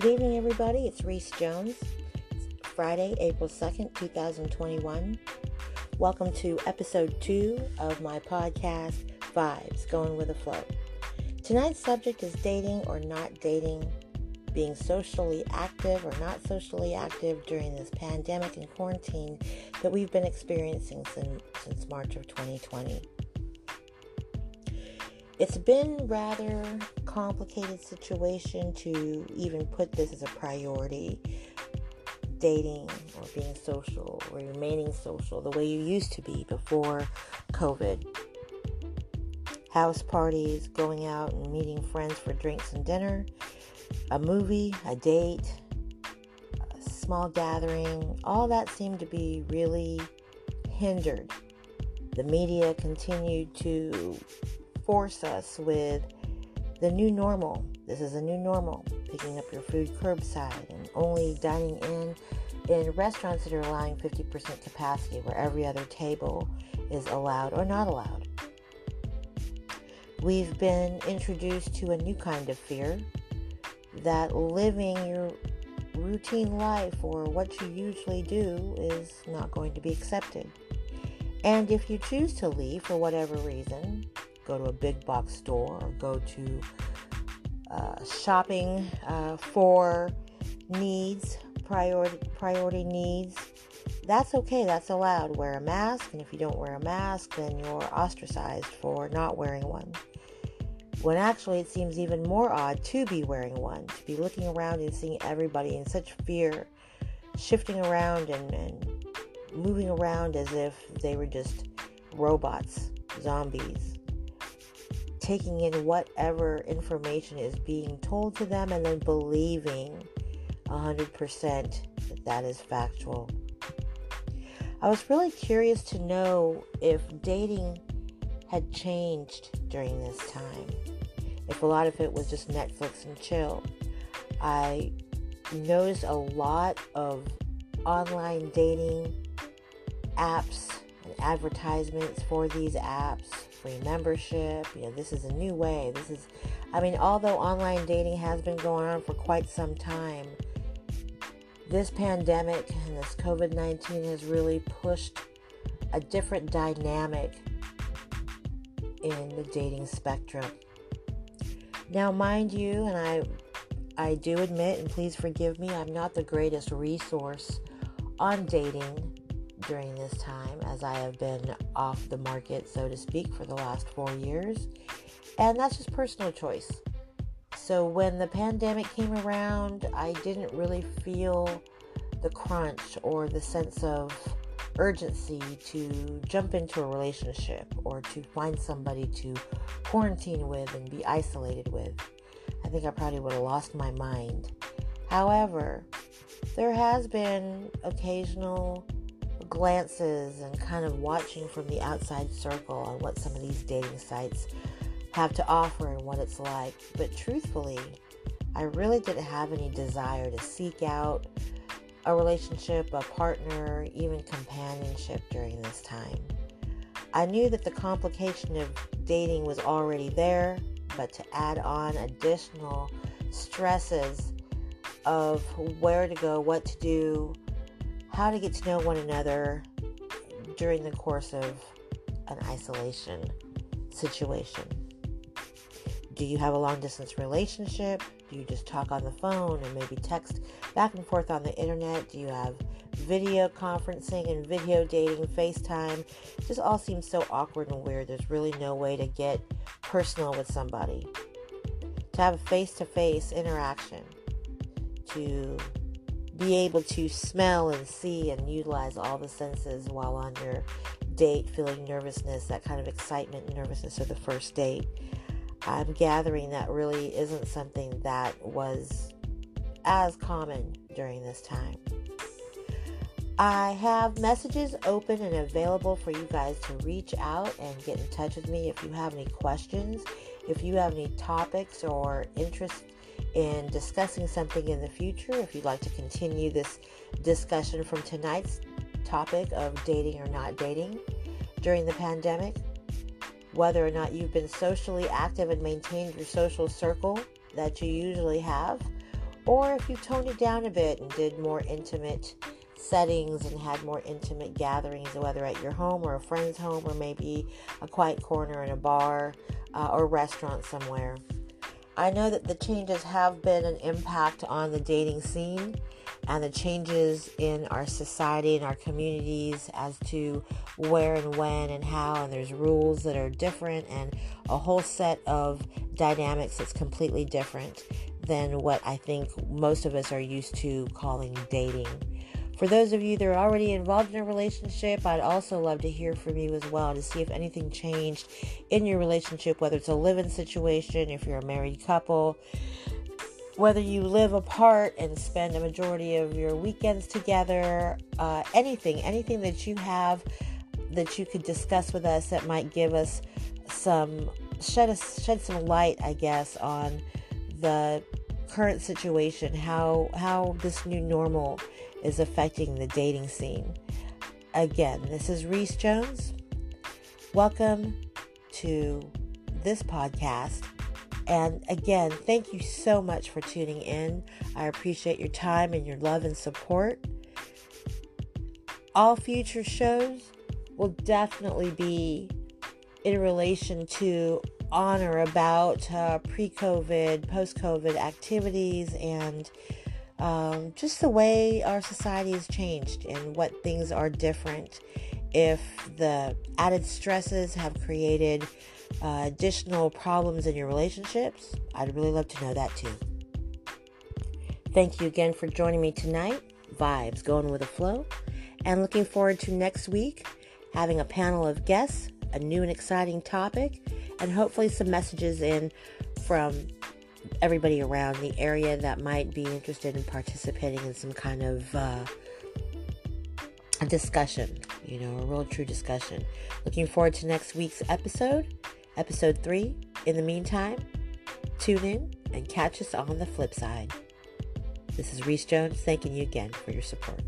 Good evening, everybody. It's Reese Jones. It's Friday, April 2nd, 2021. Welcome to episode two of my podcast, Vibes Going with the Flow. Tonight's subject is dating or not dating, being socially active or not socially active during this pandemic and quarantine that we've been experiencing since, since March of 2020. It's been rather complicated situation to even put this as a priority. Dating or being social or remaining social the way you used to be before COVID. House parties, going out and meeting friends for drinks and dinner, a movie, a date, a small gathering, all that seemed to be really hindered. The media continued to force us with the new normal. This is a new normal. Picking up your food curbside and only dining in in restaurants that are allowing 50% capacity where every other table is allowed or not allowed. We've been introduced to a new kind of fear that living your routine life or what you usually do is not going to be accepted. And if you choose to leave for whatever reason, go to a big box store or go to uh, shopping uh, for needs, priority, priority needs. That's okay, that's allowed. Wear a mask, and if you don't wear a mask, then you're ostracized for not wearing one. When actually, it seems even more odd to be wearing one, to be looking around and seeing everybody in such fear, shifting around and, and moving around as if they were just robots, zombies, taking in whatever information is being told to them and then believing 100% that that is factual. I was really curious to know if dating had changed during this time. If a lot of it was just Netflix and chill. I noticed a lot of online dating apps and advertisements for these apps free membership. You know, this is a new way. This is, I mean, although online dating has been going on for quite some time, this pandemic and this COVID 19 has really pushed a different dynamic in the dating spectrum. Now, mind you, and I, I do admit, and please forgive me, I'm not the greatest resource on dating during this time as I have been off the market, so to speak, for the last four years. And that's just personal choice. So when the pandemic came around, I didn't really feel the crunch or the sense of urgency to jump into a relationship or to find somebody to quarantine with and be isolated with. I think I probably would have lost my mind. However, there has been occasional glances and kind of watching from the outside circle on what some of these dating sites have to offer and what it's like. But truthfully, I really didn't have any desire to seek out a relationship, a partner, even companionship during this time. I knew that the complication of dating was already there, but to add on additional stresses of where to go, what to do, how to get to know one another during the course of an isolation situation. Do you have a long distance relationship? Do you just talk on the phone and maybe text back and forth on the internet? Do you have video conferencing and video dating, FaceTime? It just all seems so awkward and weird. There's really no way to get personal with somebody. To have a face to face interaction, to be able to smell and see and utilize all the senses while on your date, feeling nervousness, that kind of excitement and nervousness of the first date. I'm gathering that really isn't something that was as common during this time. I have messages open and available for you guys to reach out and get in touch with me if you have any questions, if you have any topics or interest in discussing something in the future, if you'd like to continue this discussion from tonight's topic of dating or not dating during the pandemic, whether or not you've been socially active and maintained your social circle that you usually have, or if you toned it down a bit and did more intimate settings and had more intimate gatherings, whether at your home or a friend's home, or maybe a quiet corner in a bar uh, or restaurant somewhere. I know that the changes have been an impact on the dating scene and the changes in our society and our communities as to where and when and how, and there's rules that are different and a whole set of dynamics that's completely different than what I think most of us are used to calling dating. For those of you that are already involved in a relationship, I'd also love to hear from you as well to see if anything changed in your relationship, whether it's a live in situation, if you're a married couple, whether you live apart and spend a majority of your weekends together, uh, anything, anything that you have that you could discuss with us that might give us some shed us shed some light, I guess, on the current situation, how how this new normal is affecting the dating scene. Again, this is Reese Jones. Welcome to this podcast. And again, thank you so much for tuning in. I appreciate your time and your love and support. All future shows will definitely be in relation to on or about uh, pre COVID, post COVID activities and um, just the way our society has changed and what things are different. If the added stresses have created uh, additional problems in your relationships, I'd really love to know that too. Thank you again for joining me tonight. Vibes going with the flow. And looking forward to next week having a panel of guests, a new and exciting topic, and hopefully some messages in from everybody around the area that might be interested in participating in some kind of uh, discussion, you know, a real true discussion. Looking forward to next week's episode, episode three. In the meantime, tune in and catch us on the flip side. This is Reese Jones thanking you again for your support.